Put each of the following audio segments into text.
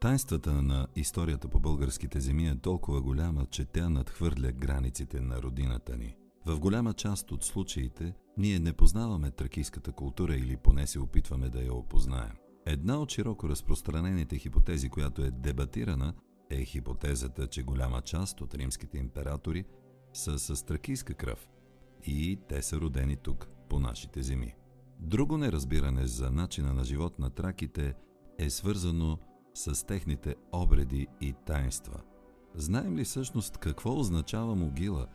Тайнствата на историята по българските земи е толкова голяма, че тя надхвърля границите на родината ни. В голяма част от случаите ние не познаваме тракийската култура или поне се опитваме да я опознаем. Една от широко разпространените хипотези, която е дебатирана, е хипотезата, че голяма част от римските императори са с тракийска кръв и те са родени тук, по нашите земи. Друго неразбиране за начина на живот на траките е свързано с техните обреди и таинства. Знаем ли всъщност какво означава могила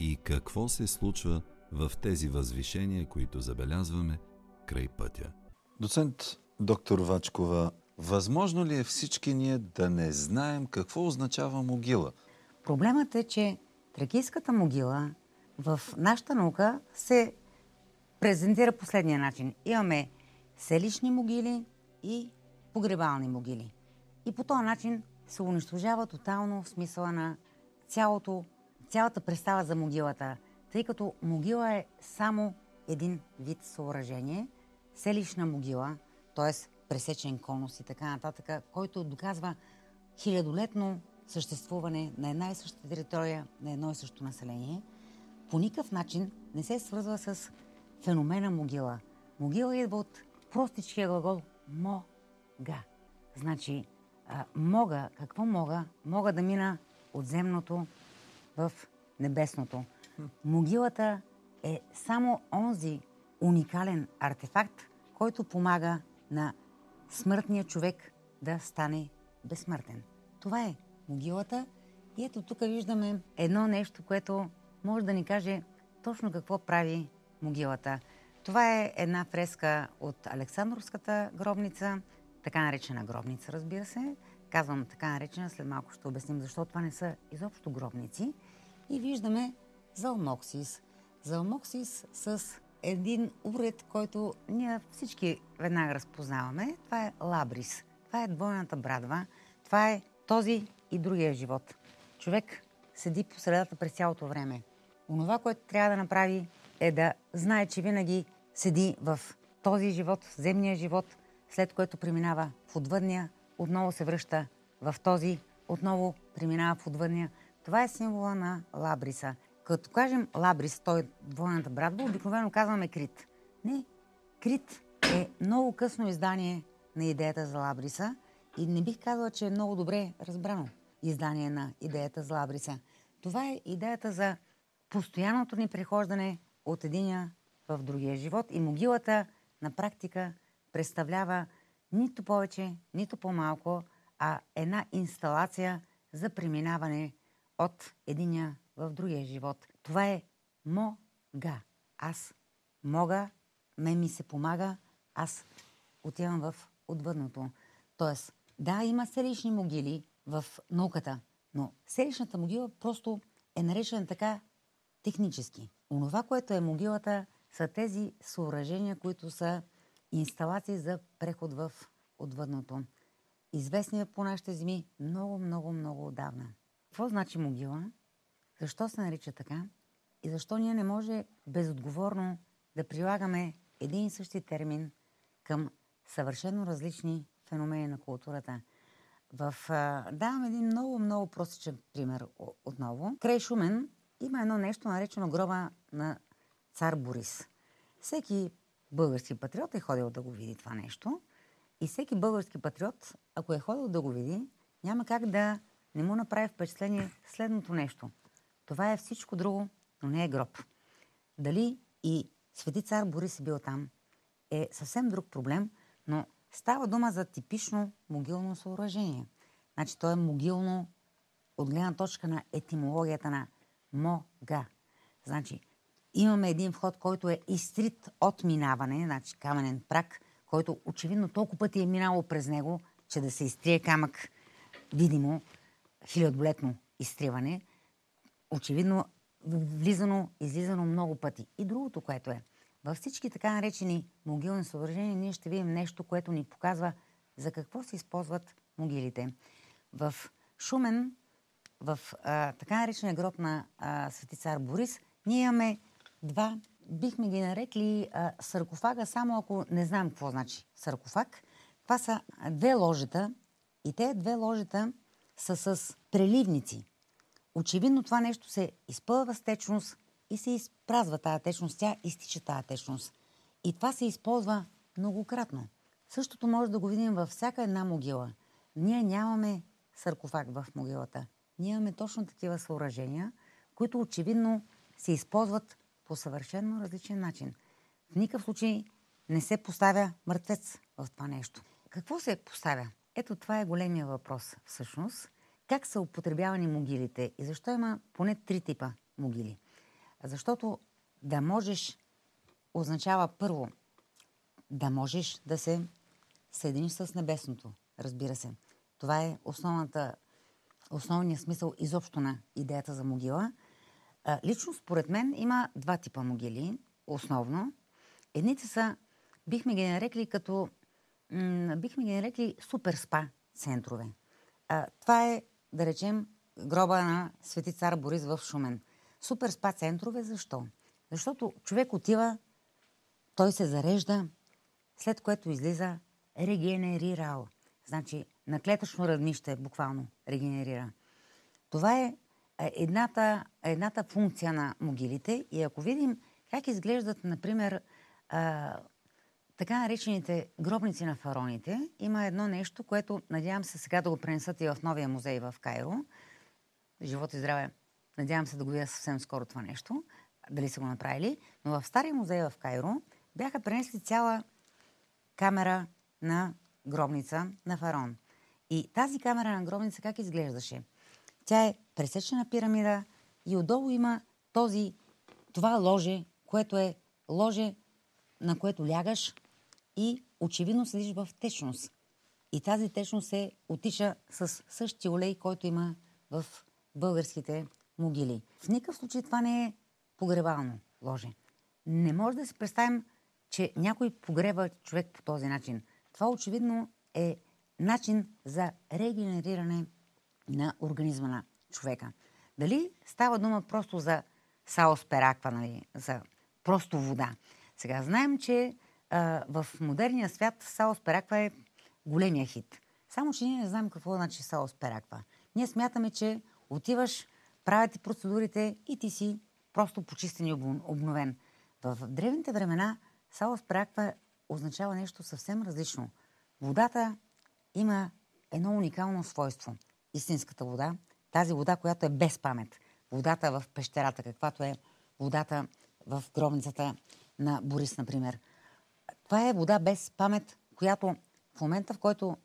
и какво се случва в тези възвишения, които забелязваме край пътя? Доцент доктор Вачкова, възможно ли е всички ние да не знаем какво означава могила? Проблемът е, че тракийската могила в нашата наука се презентира последния начин. Имаме селищни могили и погребални могили. И по този начин се унищожава тотално в смисъла на цялото, цялата представа за могилата, тъй като могила е само един вид съоръжение, селищна могила, т.е. пресечен конус и така нататък, който доказва хилядолетно съществуване на една и съща територия, на едно и също население, по никакъв начин не се свързва с феномена могила. Могила идва от простичкия глагол мога. Значи, мога, какво мога? Мога да мина от земното в небесното. Могилата е само онзи уникален артефакт, който помага на смъртния човек да стане безсмъртен. Това е могилата. И ето тук виждаме едно нещо, което може да ни каже точно какво прави могилата. Това е една фреска от Александровската гробница, така наречена гробница, разбира се. Казвам така наречена, след малко ще обясним защо това не са изобщо гробници. И виждаме залмоксис. Залмоксис с един уред, който ние всички веднага разпознаваме. Това е лабрис. Това е двойната брадва. Това е този и другия живот. Човек седи по средата през цялото време. Онова, което трябва да направи е да знае, че винаги седи в този живот, земния живот, след което преминава в отвъдния, отново се връща в този, отново преминава в отвъдния. Това е символа на Лабриса. Като кажем Лабрис, той е двойната братба, обикновено казваме Крит. Не, Крит е много късно издание на идеята за Лабриса и не бих казала, че е много добре разбрано издание на идеята за Лабриса. Това е идеята за постоянното ни прехождане от единия в другия живот и могилата на практика представлява нито повече, нито по-малко, а една инсталация за преминаване от единия в другия живот. Това е мога. Аз мога, мен ми се помага, аз отивам в отвъдното. Тоест, да, има селищни могили в науката, но селищната могила просто е наречена така технически. Онова, което е могилата, са тези съоръжения, които са инсталации за преход в отвъдното. Известни е по нашите земи много, много, много отдавна. Какво значи могила? Защо се нарича така? И защо ние не може безотговорно да прилагаме един и същи термин към съвършено различни феномени на културата? В, а, давам един много, много простичен пример отново. Край Шумен има едно нещо наречено гроба на цар Борис. Всеки български патриот е ходил да го види това нещо. И всеки български патриот, ако е ходил да го види, няма как да не му направи впечатление следното нещо. Това е всичко друго, но не е гроб. Дали и свети цар Борис е бил там, е съвсем друг проблем, но става дума за типично могилно съоръжение. Значи то е могилно от гледна точка на етимологията на мога. Значи, имаме един вход, който е изтрит от минаване, значи каменен прак, който очевидно толкова пъти е минало през него, че да се изтрие камък видимо, хилядолетно изтриване, очевидно влизано, излизано много пъти. И другото, което е, във всички така наречени могилни съоръжения, ние ще видим нещо, което ни показва за какво се използват могилите. В Шумен в а, така наречения гроб на а, Свети цар Борис, ние имаме два, бихме ги нарекли а, саркофага, само ако не знам какво значи саркофаг. Това са две ложета, И те две ложета са с преливници. Очевидно това нещо се изпълва с течност и се изпразва тази течност, тя изтича тази течност. И това се използва многократно. Същото може да го видим във всяка една могила. Ние нямаме саркофаг в могилата. Ние имаме точно такива съоръжения, които очевидно се използват по съвършенно различен начин. В никакъв случай не се поставя мъртвец в това нещо. Какво се поставя? Ето това е големия въпрос всъщност. Как са употребявани могилите и защо има поне три типа могили? Защото да можеш означава първо да можеш да се съединиш с небесното, разбира се. Това е основната, основният смисъл изобщо на идеята за могила. А, лично според мен има два типа могили, основно. Едните са, бихме ги нарекли като, бихме ги нарекли супер спа центрове. А, това е, да речем, гроба на Свети цар Борис в Шумен. Супер спа центрове защо? Защото човек отива, той се зарежда, след което излиза регенерирал. Значи на клетъчно равнище буквално регенерира. Това е едната, едната функция на могилите и ако видим как изглеждат, например, а, така наречените гробници на фароните, има едно нещо, което надявам се сега да го пренесат и в новия музей в Кайро. Живот и здраве. Надявам се да го видя съвсем скоро това нещо. Дали са го направили. Но в стария музей в Кайро бяха пренесли цяла камера на гробница на фараон. И тази камера на гробница как изглеждаше? Тя е пресечена пирамида и отдолу има този, това ложе, което е ложе, на което лягаш и очевидно седиш в течност. И тази течност се отича с същия олей, който има в българските могили. В никакъв случай това не е погребално ложе. Не може да си представим, че някой погреба човек по този начин. Това очевидно е начин за регенериране на организма на човека. Дали става дума просто за саос пераква, нали, за просто вода. Сега знаем, че а, в модерния свят саос пераква е големия хит. Само, че ние не знаем какво значи саос пераква. Ние смятаме, че отиваш, правят ти процедурите и ти си просто почистен и обновен. В древните времена саос пераква означава нещо съвсем различно. Водата има едно уникално свойство. Истинската вода, тази вода, която е без памет. Водата в пещерата, каквато е водата в гробницата на Борис, например. Това е вода без памет, която в момента, в който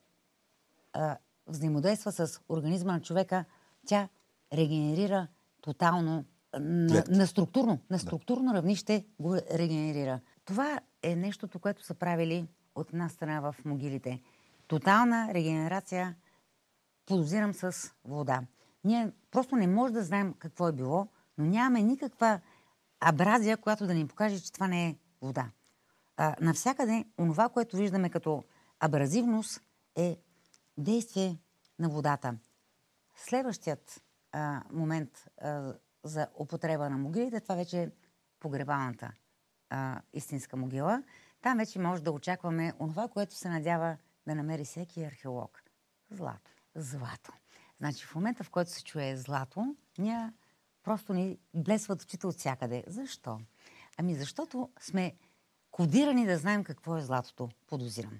а, взаимодейства с организма на човека, тя регенерира тотално на, на структурно, на структурно да. равнище го регенерира. Това е нещото, което са правили от една страна в могилите. Тотална регенерация подозирам с вода. Ние просто не можем да знаем какво е било, но нямаме никаква абразия, която да ни покаже, че това не е вода. А, навсякъде, онова, което виждаме като абразивност, е действие на водата. Следващият а, момент а, за употреба на могилите, това вече е погребалната а, истинска могила. Там вече може да очакваме онова, което се надява да намери всеки археолог. Злато. Злато. Значи в момента, в който се чуе злато, ние просто ни блесват очите от всякъде. Защо? Ами защото сме кодирани да знаем какво е златото, подозирам.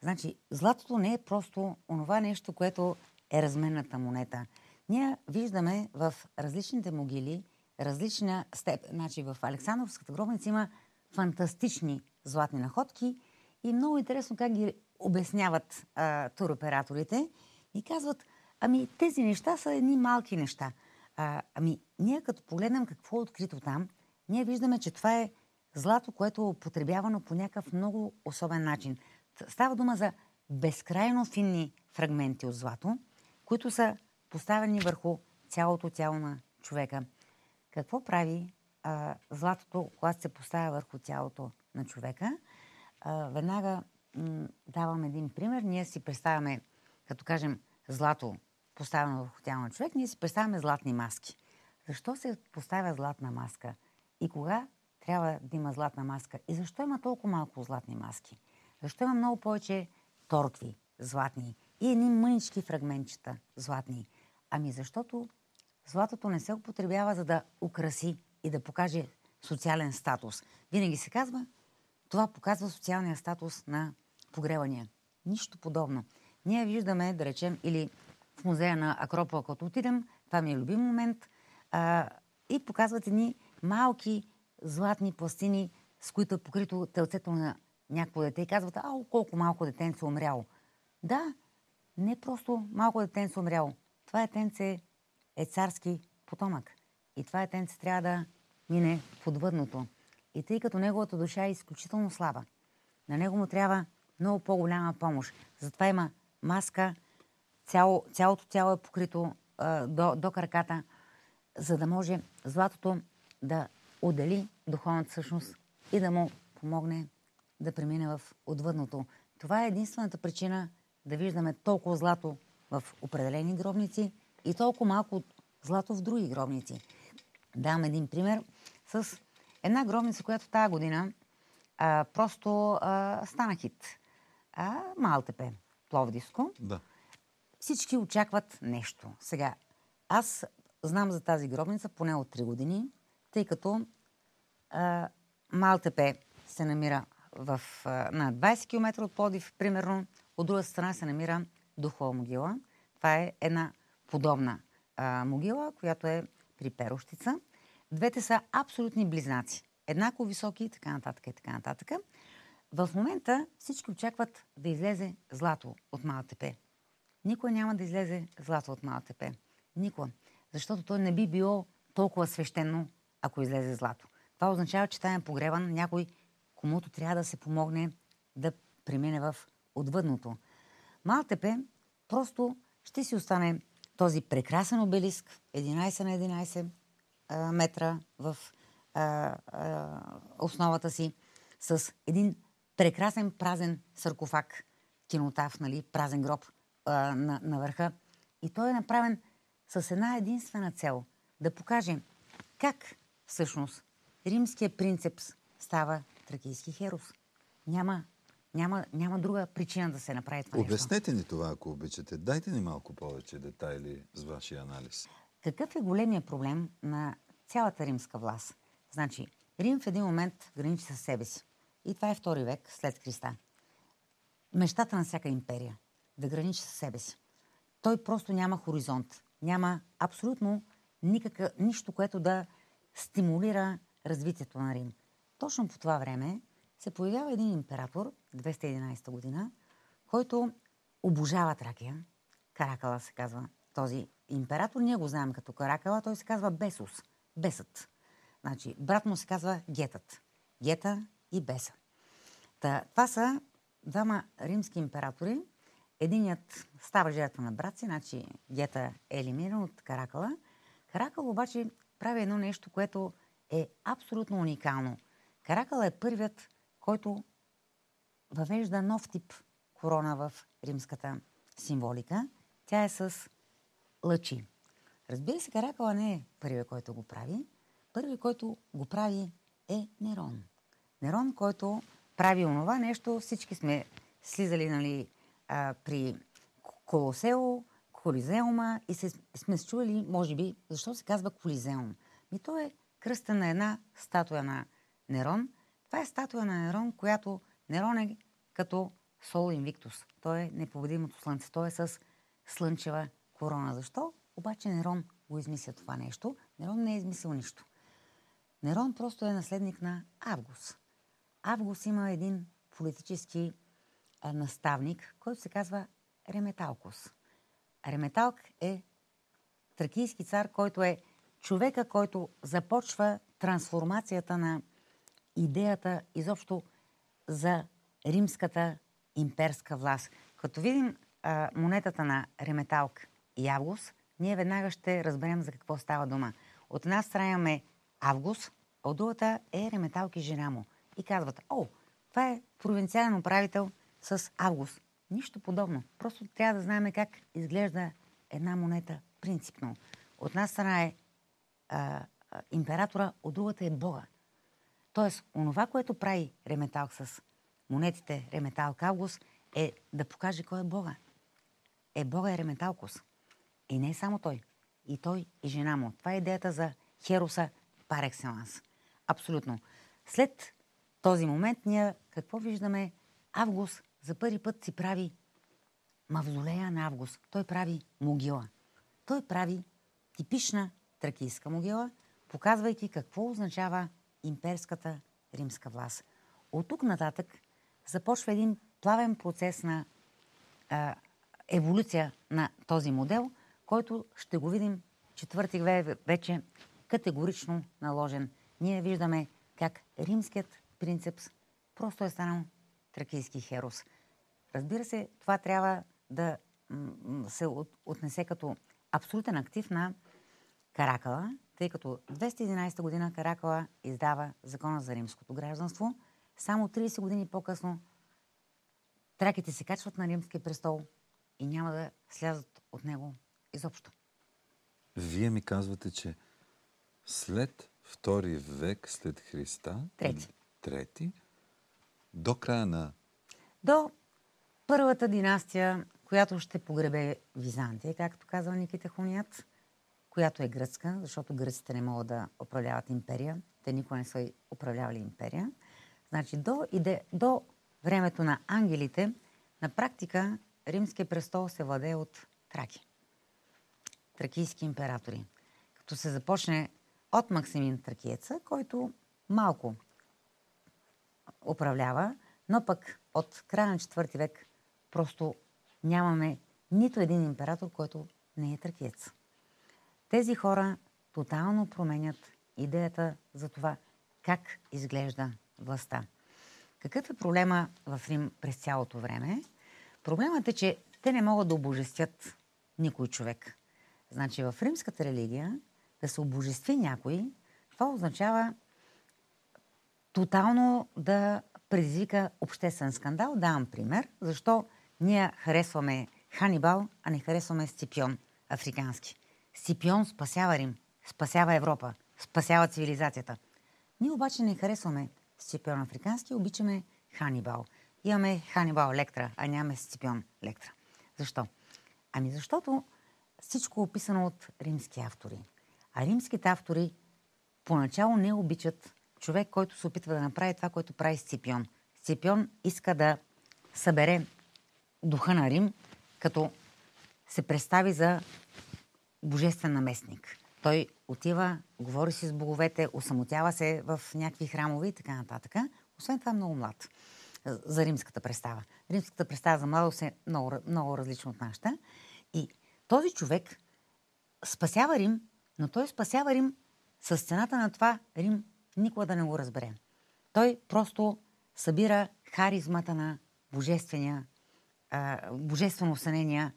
Значи, златото не е просто онова нещо, което е разменната монета. Ние виждаме в различните могили различна степен. Значи в Александровската гробница има фантастични златни находки и много интересно как ги обясняват туроператорите и казват, ами тези неща са едни малки неща. А, ами ние като погледнем какво е открито там, ние виждаме, че това е злато, което е употребявано по някакъв много особен начин. Става дума за безкрайно финни фрагменти от злато, които са поставени върху цялото тяло на човека. Какво прави а, златото, когато се поставя върху тялото на човека? А, веднага м- давам един пример. Ние си представяме, като кажем злато поставено върху тяло на човек, ние си представяме златни маски. Защо се поставя златна маска? И кога трябва да има златна маска? И защо има толкова малко златни маски? Защо има много повече торкви златни и едни мънички фрагментчета златни. Ами защото златото не се употребява за да украси и да покаже социален статус. Винаги се казва, това показва социалния статус на погребания. Нищо подобно. Ние виждаме, да речем, или в музея на Акропола, като отидем, това ми е любим момент, а, и показват едни малки златни пластини, с които е покрито телцето на някакво дете и казват, ау, колко малко детенце умряло. Да, не просто малко детенце умряло. Това детенце е царски потомък. И това детенце трябва да мине подвъдното. И тъй като неговата душа е изключително слаба, на него му трябва много по-голяма помощ. Затова има маска, цяло, цялото тяло е покрито а, до, до краката, за да може златото да отдели духовната същност и да му помогне да премине в отвъдното. Това е единствената причина да виждаме толкова злато в определени гробници и толкова малко злато в други гробници. Дам един пример с една гробница, която тази година а, просто а, стана хит. А, Малтепе, Пловдивско. Да. Всички очакват нещо. Сега, аз знам за тази гробница поне от 3 години, тъй като а, Малтепе се намира в, а, на 20 км от Плодив, примерно. От друга страна се намира Духова могила. Това е една подобна а, могила, която е при Перощица. Двете са абсолютни близнаци. Еднакво високи и така нататък и така нататък. В момента всички очакват да излезе злато от Малтепе. Никой няма да излезе злато от Малтепе. Никой. Защото той не би било толкова свещено, ако излезе злато. Това означава, че тая е погребан някой, комуто трябва да се помогне да премине в отвъдното. Малтепе просто ще си остане този прекрасен обелиск, 11 на 11 а, метра в а, а, основата си, с един прекрасен празен саркофаг, кинотав, нали, празен гроб а, на, на върха. И той е направен с една единствена цел да покаже как всъщност римския принцепс става тракийски херос. Няма, няма, няма друга причина да се направи това Обяснете нещо. ни това, ако обичате. Дайте ни малко повече детайли с вашия анализ. Какъв е големия проблем на цялата римска власт? Значи, Рим в един момент граничи със себе си. И това е втори век след Христа. Мечтата на всяка империя да граничи със себе си. Той просто няма хоризонт няма абсолютно никакъв, нищо, което да стимулира развитието на Рим. Точно по това време се появява един император, 211 година, който обожава Тракия. Каракала се казва този император. Ние го знаем като Каракала. Той се казва Бесус. Бесът. Значи, брат му се казва Гетът. Гета и Беса. Та, това са двама римски императори, Единият става жертва на брат си, значи Гета е елиминиран от Каракала. Каракал обаче прави едно нещо, което е абсолютно уникално. Каракал е първият, който въвежда нов тип корона в римската символика. Тя е с лъчи. Разбира се, Каракала не е първият, който го прави. Първият, който го прави е Нерон. Нерон, който прави онова нещо, всички сме слизали нали, а, при Колосео, Колизеума и се, сме се чували, може би, защо се казва Колизеум. Ми то е кръста на една статуя на Нерон. Това е статуя на Нерон, която Нерон е като Сол Инвиктус. Той е непобедимото слънце. Той е с слънчева корона. Защо? Обаче Нерон го измисля това нещо. Нерон не е измислил нищо. Нерон просто е наследник на Август. Август има един политически наставник, който се казва Реметалкос. Реметалк е тракийски цар, който е човека, който започва трансформацията на идеята изобщо за римската имперска власт. Като видим а, монетата на Реметалк и Август, ние веднага ще разберем за какво става дума. От една страна имаме Август, от другата е Реметалк и жена му. И казват, о, това е провинциален управител – с август. Нищо подобно. Просто трябва да знаем как изглежда една монета принципно. От една страна е а, императора, от другата е Бога. Тоест, онова, което прави Реметалк с монетите Реметалк Август, е да покаже кой е Бога. е бога Ереметалкос. И не е само той. И той, и жена му. Това е идеята за Херуса пар екселанс. Абсолютно. След този момент ние какво виждаме? Август за първи път си прави мавзолея на Август. Той прави могила. Той прави типична тракийска могила, показвайки какво означава имперската римска власт. От тук нататък започва един плавен процес на а, еволюция на този модел, който ще го видим четвърти век вече категорично наложен. Ние виждаме как римският принцип просто е станал тракийски херос. Разбира се, това трябва да се отнесе като абсолютен актив на Каракала, тъй като 211 година Каракала издава закона за римското гражданство. Само 30 години по-късно траките се качват на римския престол и няма да слязат от него изобщо. Вие ми казвате, че след втори век след Христа, трети, трети до края на... До първата династия, която ще погребе Византия, както казва Никита Хуният, която е гръцка, защото гръците не могат да управляват империя. Те никога не са управлявали империя. Значи до, иде, до времето на ангелите, на практика римския престол се владее от траки. Тракийски императори. Като се започне от Максимин Тракиеца, който малко управлява, но пък от края на четвърти век просто нямаме нито един император, който не е тракиец. Тези хора тотално променят идеята за това как изглежда властта. Какъв е проблема в Рим през цялото време? Проблемът е, че те не могат да обожествят никой човек. Значи в римската религия да се обожестви някой, това означава тотално да предизвика обществен скандал. Давам пример. Защо ние харесваме Ханибал, а не харесваме Сципион африкански. Сципион спасява Рим, спасява Европа, спасява цивилизацията. Ние обаче не харесваме Сципион африкански, обичаме Ханибал. Имаме Ханибал Лектра, а нямаме Сципион Лектра. Защо? Ами защото всичко е описано от римски автори. А римските автори поначало не обичат човек, който се опитва да направи това, което прави Сципион. Сципион иска да събере духа на Рим, като се представи за божествен наместник. Той отива, говори си с боговете, осамотява се в някакви храмове и така нататък. Освен това е много млад за римската представа. Римската представа за младост е много, много различна от нашата. И този човек спасява Рим, но той спасява Рим с цената на това Рим никога да не го разбере. Той просто събира харизмата на божествения, божествено сънения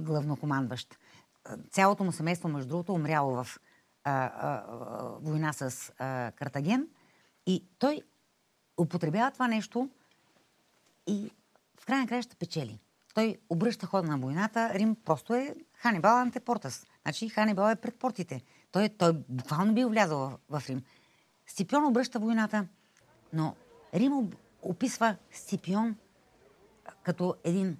главнокомандващ. Цялото му семейство, между другото, умряло в война с Картаген. И той употребява това нещо и в крайна края ще печели. Той обръща хода на войната. Рим просто е Ханибал антепортас. Значи Ханибал е пред портите. Той, той буквално би влязъл в, в Рим. Сципион обръща войната, но Рим описва Сципион като един,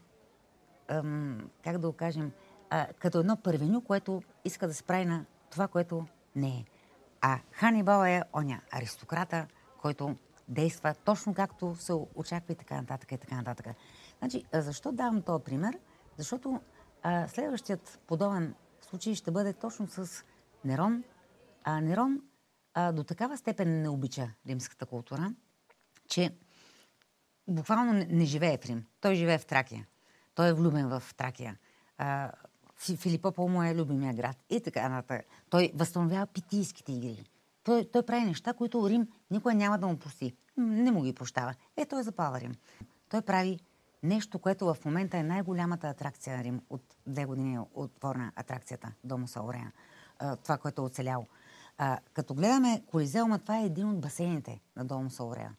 ам, как да го кажем, а, като едно първеню, което иска да се прави на това, което не е. А Ханибал е оня аристократа, който действа точно както се очаква и така нататък и така нататък. Значи, защо давам този пример? Защото а, следващият подобен случай ще бъде точно с Нерон. А Нерон а, до такава степен не обича римската култура, че буквално не, не живее в Рим. Той живее в Тракия. Той е влюбен в Тракия. А, Филипопол му е любимия град. И така нататък. Той възстановява питийските игри. Той, той прави неща, които Рим никой няма да му прости. Не му ги прощава. Е, той запава Рим. Той прави нещо, което в момента е най-голямата атракция на Рим. От две години е отворена атракцията Домо Саорея. Това, което е оцеляло. А, като гледаме Колизеума, това е един от басейните на Домо Саорея.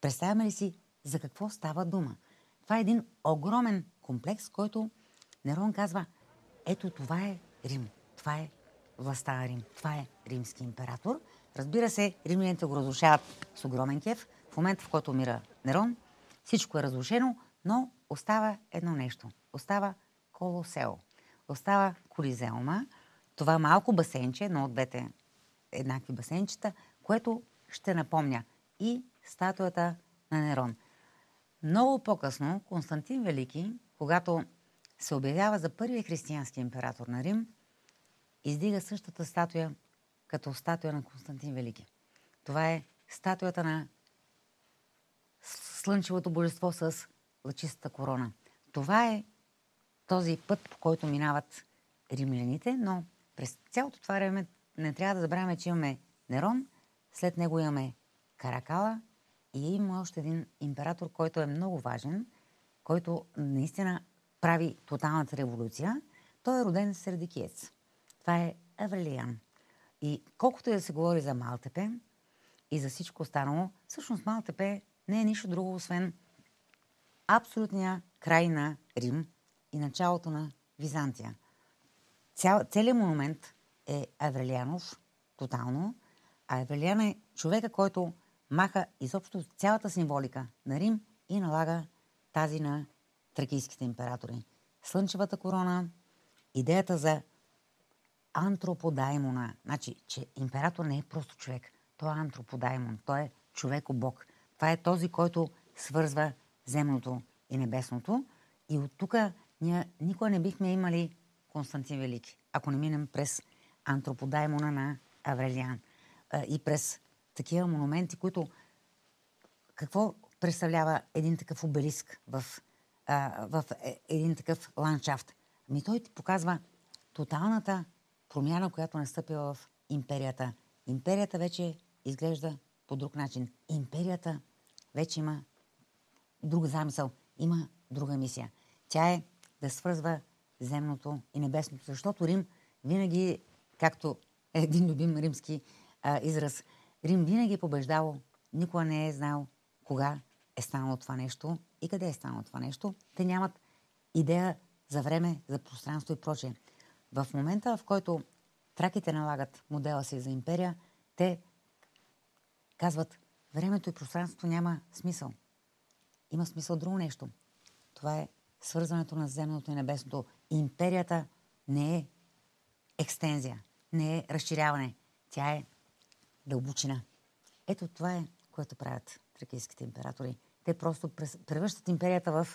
Представяме ли си за какво става дума? Това е един огромен комплекс, който Нерон казва, ето това е Рим, това е властта Рим, това е римски император. Разбира се, римляните го разрушават с огромен кеф. В момента, в който умира Нерон, всичко е разрушено, но остава едно нещо. Остава Колосео. Остава Колизеума, това малко басейнче, едно от двете еднакви басейнчета, което ще напомня и статуята на Нерон. Много по-късно Константин Велики, когато се обявява за първия християнски император на Рим, издига същата статуя като статуя на Константин Велики. Това е статуята на слънчевото божество с лъчистата корона. Това е този път, по който минават римляните, но през цялото това време не трябва да забравяме, че имаме Нерон, след него имаме Каракала и има още един император, който е много важен, който наистина прави тоталната революция. Той е роден средикиец. Това е Аврелиан. И колкото и да се говори за Малтепе и за всичко останало, всъщност Малтепе не е нищо друго, освен абсолютния край на Рим и началото на Византия. Цял, целият монумент е Аврелианов, тотално. А Аврелиан е човека, който маха изобщо цялата символика на Рим и налага тази на тракийските императори. Слънчевата корона, идеята за антроподаймона. Значи, че император не е просто човек. Той е антроподаймон. Той е човеко-бог. Това е този, който свързва земното и небесното. И от тук ние никога не бихме имали Константин Велики, ако не минем през антроподаймона на Аврелиан и през такива монументи, които какво представлява един такъв обелиск в, в е, един такъв ландшафт? Ами той ти показва тоталната промяна, която настъпила в империята. Империята вече изглежда по друг начин. Империята вече има друг замисъл, има друга мисия. Тя е да свързва земното и небесното, защото Рим винаги, както е един любим римски а, израз, Рим винаги е побеждавал, никога не е знал кога е станало това нещо и къде е станало това нещо. Те нямат идея за време, за пространство и прочее. В момента, в който траките налагат модела си за империя, те казват, времето и пространството няма смисъл. Има смисъл друго нещо. Това е свързването на земното и небесното. Империята не е екстензия, не е разширяване. Тя е дълбочина. Ето това е, което правят тракийските императори. Те просто превръщат империята в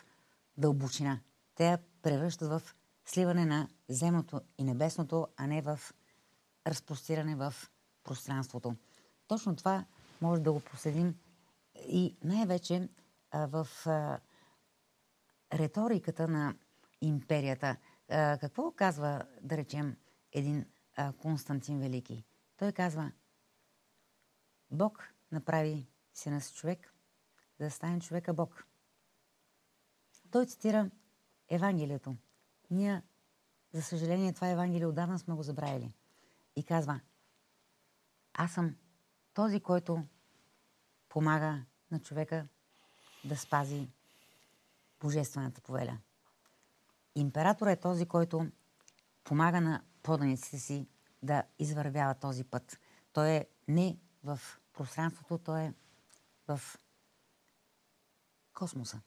дълбочина. Те я превръщат в сливане на земното и небесното, а не в разпростиране в пространството. Точно това може да го проследим и най-вече в риториката на империята. Какво казва, да речем, един Константин Велики? Той казва, Бог направи сина си човек, за да стане човека Бог. Той цитира Евангелието. Ние, за съжаление, това Евангелие отдавна сме го забравили. И казва, аз съм този, който помага на човека да спази божествената повеля. Император е този, който помага на поданиците си да извървява този път. Той е не в пространството, той е в космоса.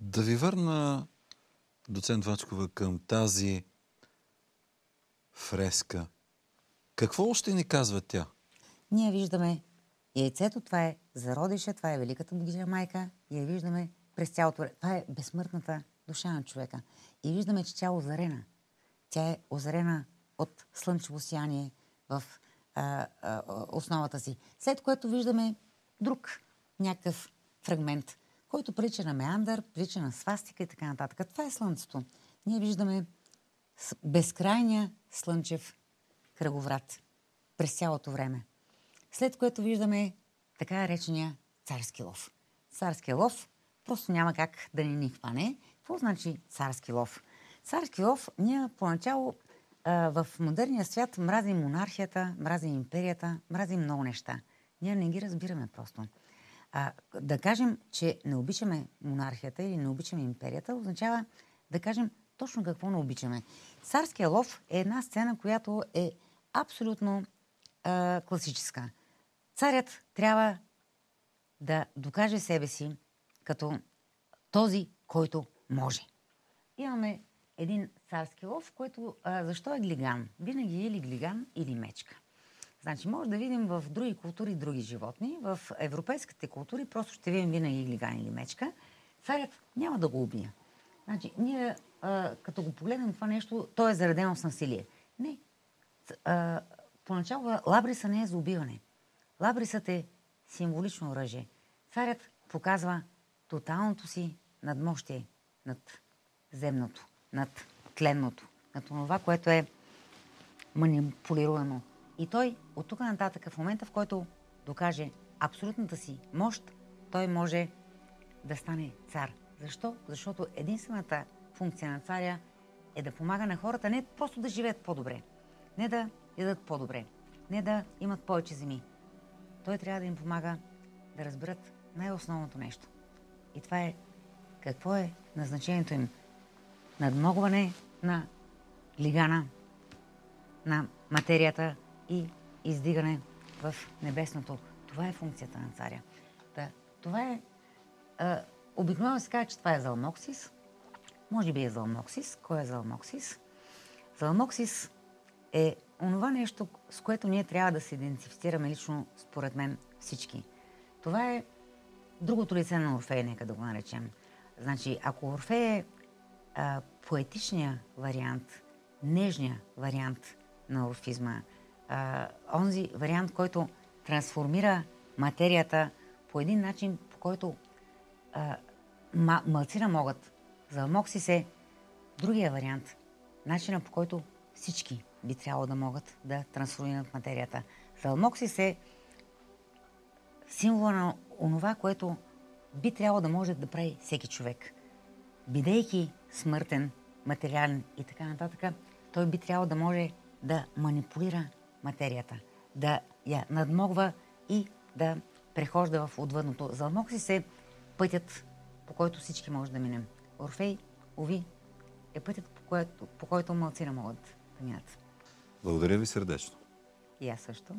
Да ви върна, доцент Вачкова, към тази фреска. Какво още ни казва тя? Ние виждаме яйцето, това е зародиша, това е великата богиня майка и я виждаме през цялото време. Това е безсмъртната душа на човека. И виждаме, че тя е озарена. Тя е озарена от слънчево сияние в а, а, основата си. След което виждаме друг някакъв фрагмент, който прилича на меандър, прилича на свастика и така нататък. Това е Слънцето. Ние виждаме безкрайния слънчев кръговрат през цялото време. След което виждаме така речения царски лов. Царски лов просто няма как да не ни хване. Какво значи царски лов? Царски лов, ние поначало в модерния свят мразим монархията, мразим империята, мразим много неща. Ние не ги разбираме просто. А, да кажем, че не обичаме монархията или не обичаме империята, означава да кажем точно какво не обичаме. Царския лов е една сцена, която е абсолютно а, класическа. Царят трябва да докаже себе си като този, който може. Имаме един царски лов, който а, защо е глиган? Винаги е или глиган, или мечка. Значи може да видим в други култури други животни. В европейските култури просто ще видим винаги глиган или мечка. Царят няма да го убие. Значи, ние а, като го погледнем това нещо, то е заредено с насилие. Не. А, поначало лабриса не е за убиване. Лабрисът е символично оръжие. Царят показва тоталното си надмощие над земното, над тленното, над това, което е манипулируемо. И той от тук нататък, в момента в който докаже абсолютната си мощ, той може да стане цар. Защо? Защото единствената функция на царя е да помага на хората не просто да живеят по-добре, не да ядат по-добре, не да имат повече земи. Той трябва да им помага да разберат най-основното нещо. И това е какво е назначението им. Надмогване на лигана, на материята и издигане в небесното. Това е функцията на царя. Да, това е... А, обикновено се казва, че това е Залмоксис. Може би е Залмоксис. Кой е Залмоксис? Залмоксис е онова нещо, с което ние трябва да се идентифицираме лично, според мен, всички. Това е другото лице на Орфей, нека да го наречем. Значи, ако Орфей е а, поетичния вариант, нежния вариант на орфизма, а, онзи вариант, който трансформира материята по един начин, по който а, малцина могат. За Моксис е другия вариант. Начина по който всички би трябвало да могат да трансформират материята. За Алмоксис е символа на онова, което би трябвало да може да прави всеки човек. Бидейки смъртен, материален и така нататък, той би трябвало да може да манипулира материята, да я надмогва и да прехожда в отвъдното. За Алмоксис е пътят, по който всички може да минем. Орфей, уви, е пътят, по който, по който малцина могат да минат. Благодаря ви сърдечно. И аз също.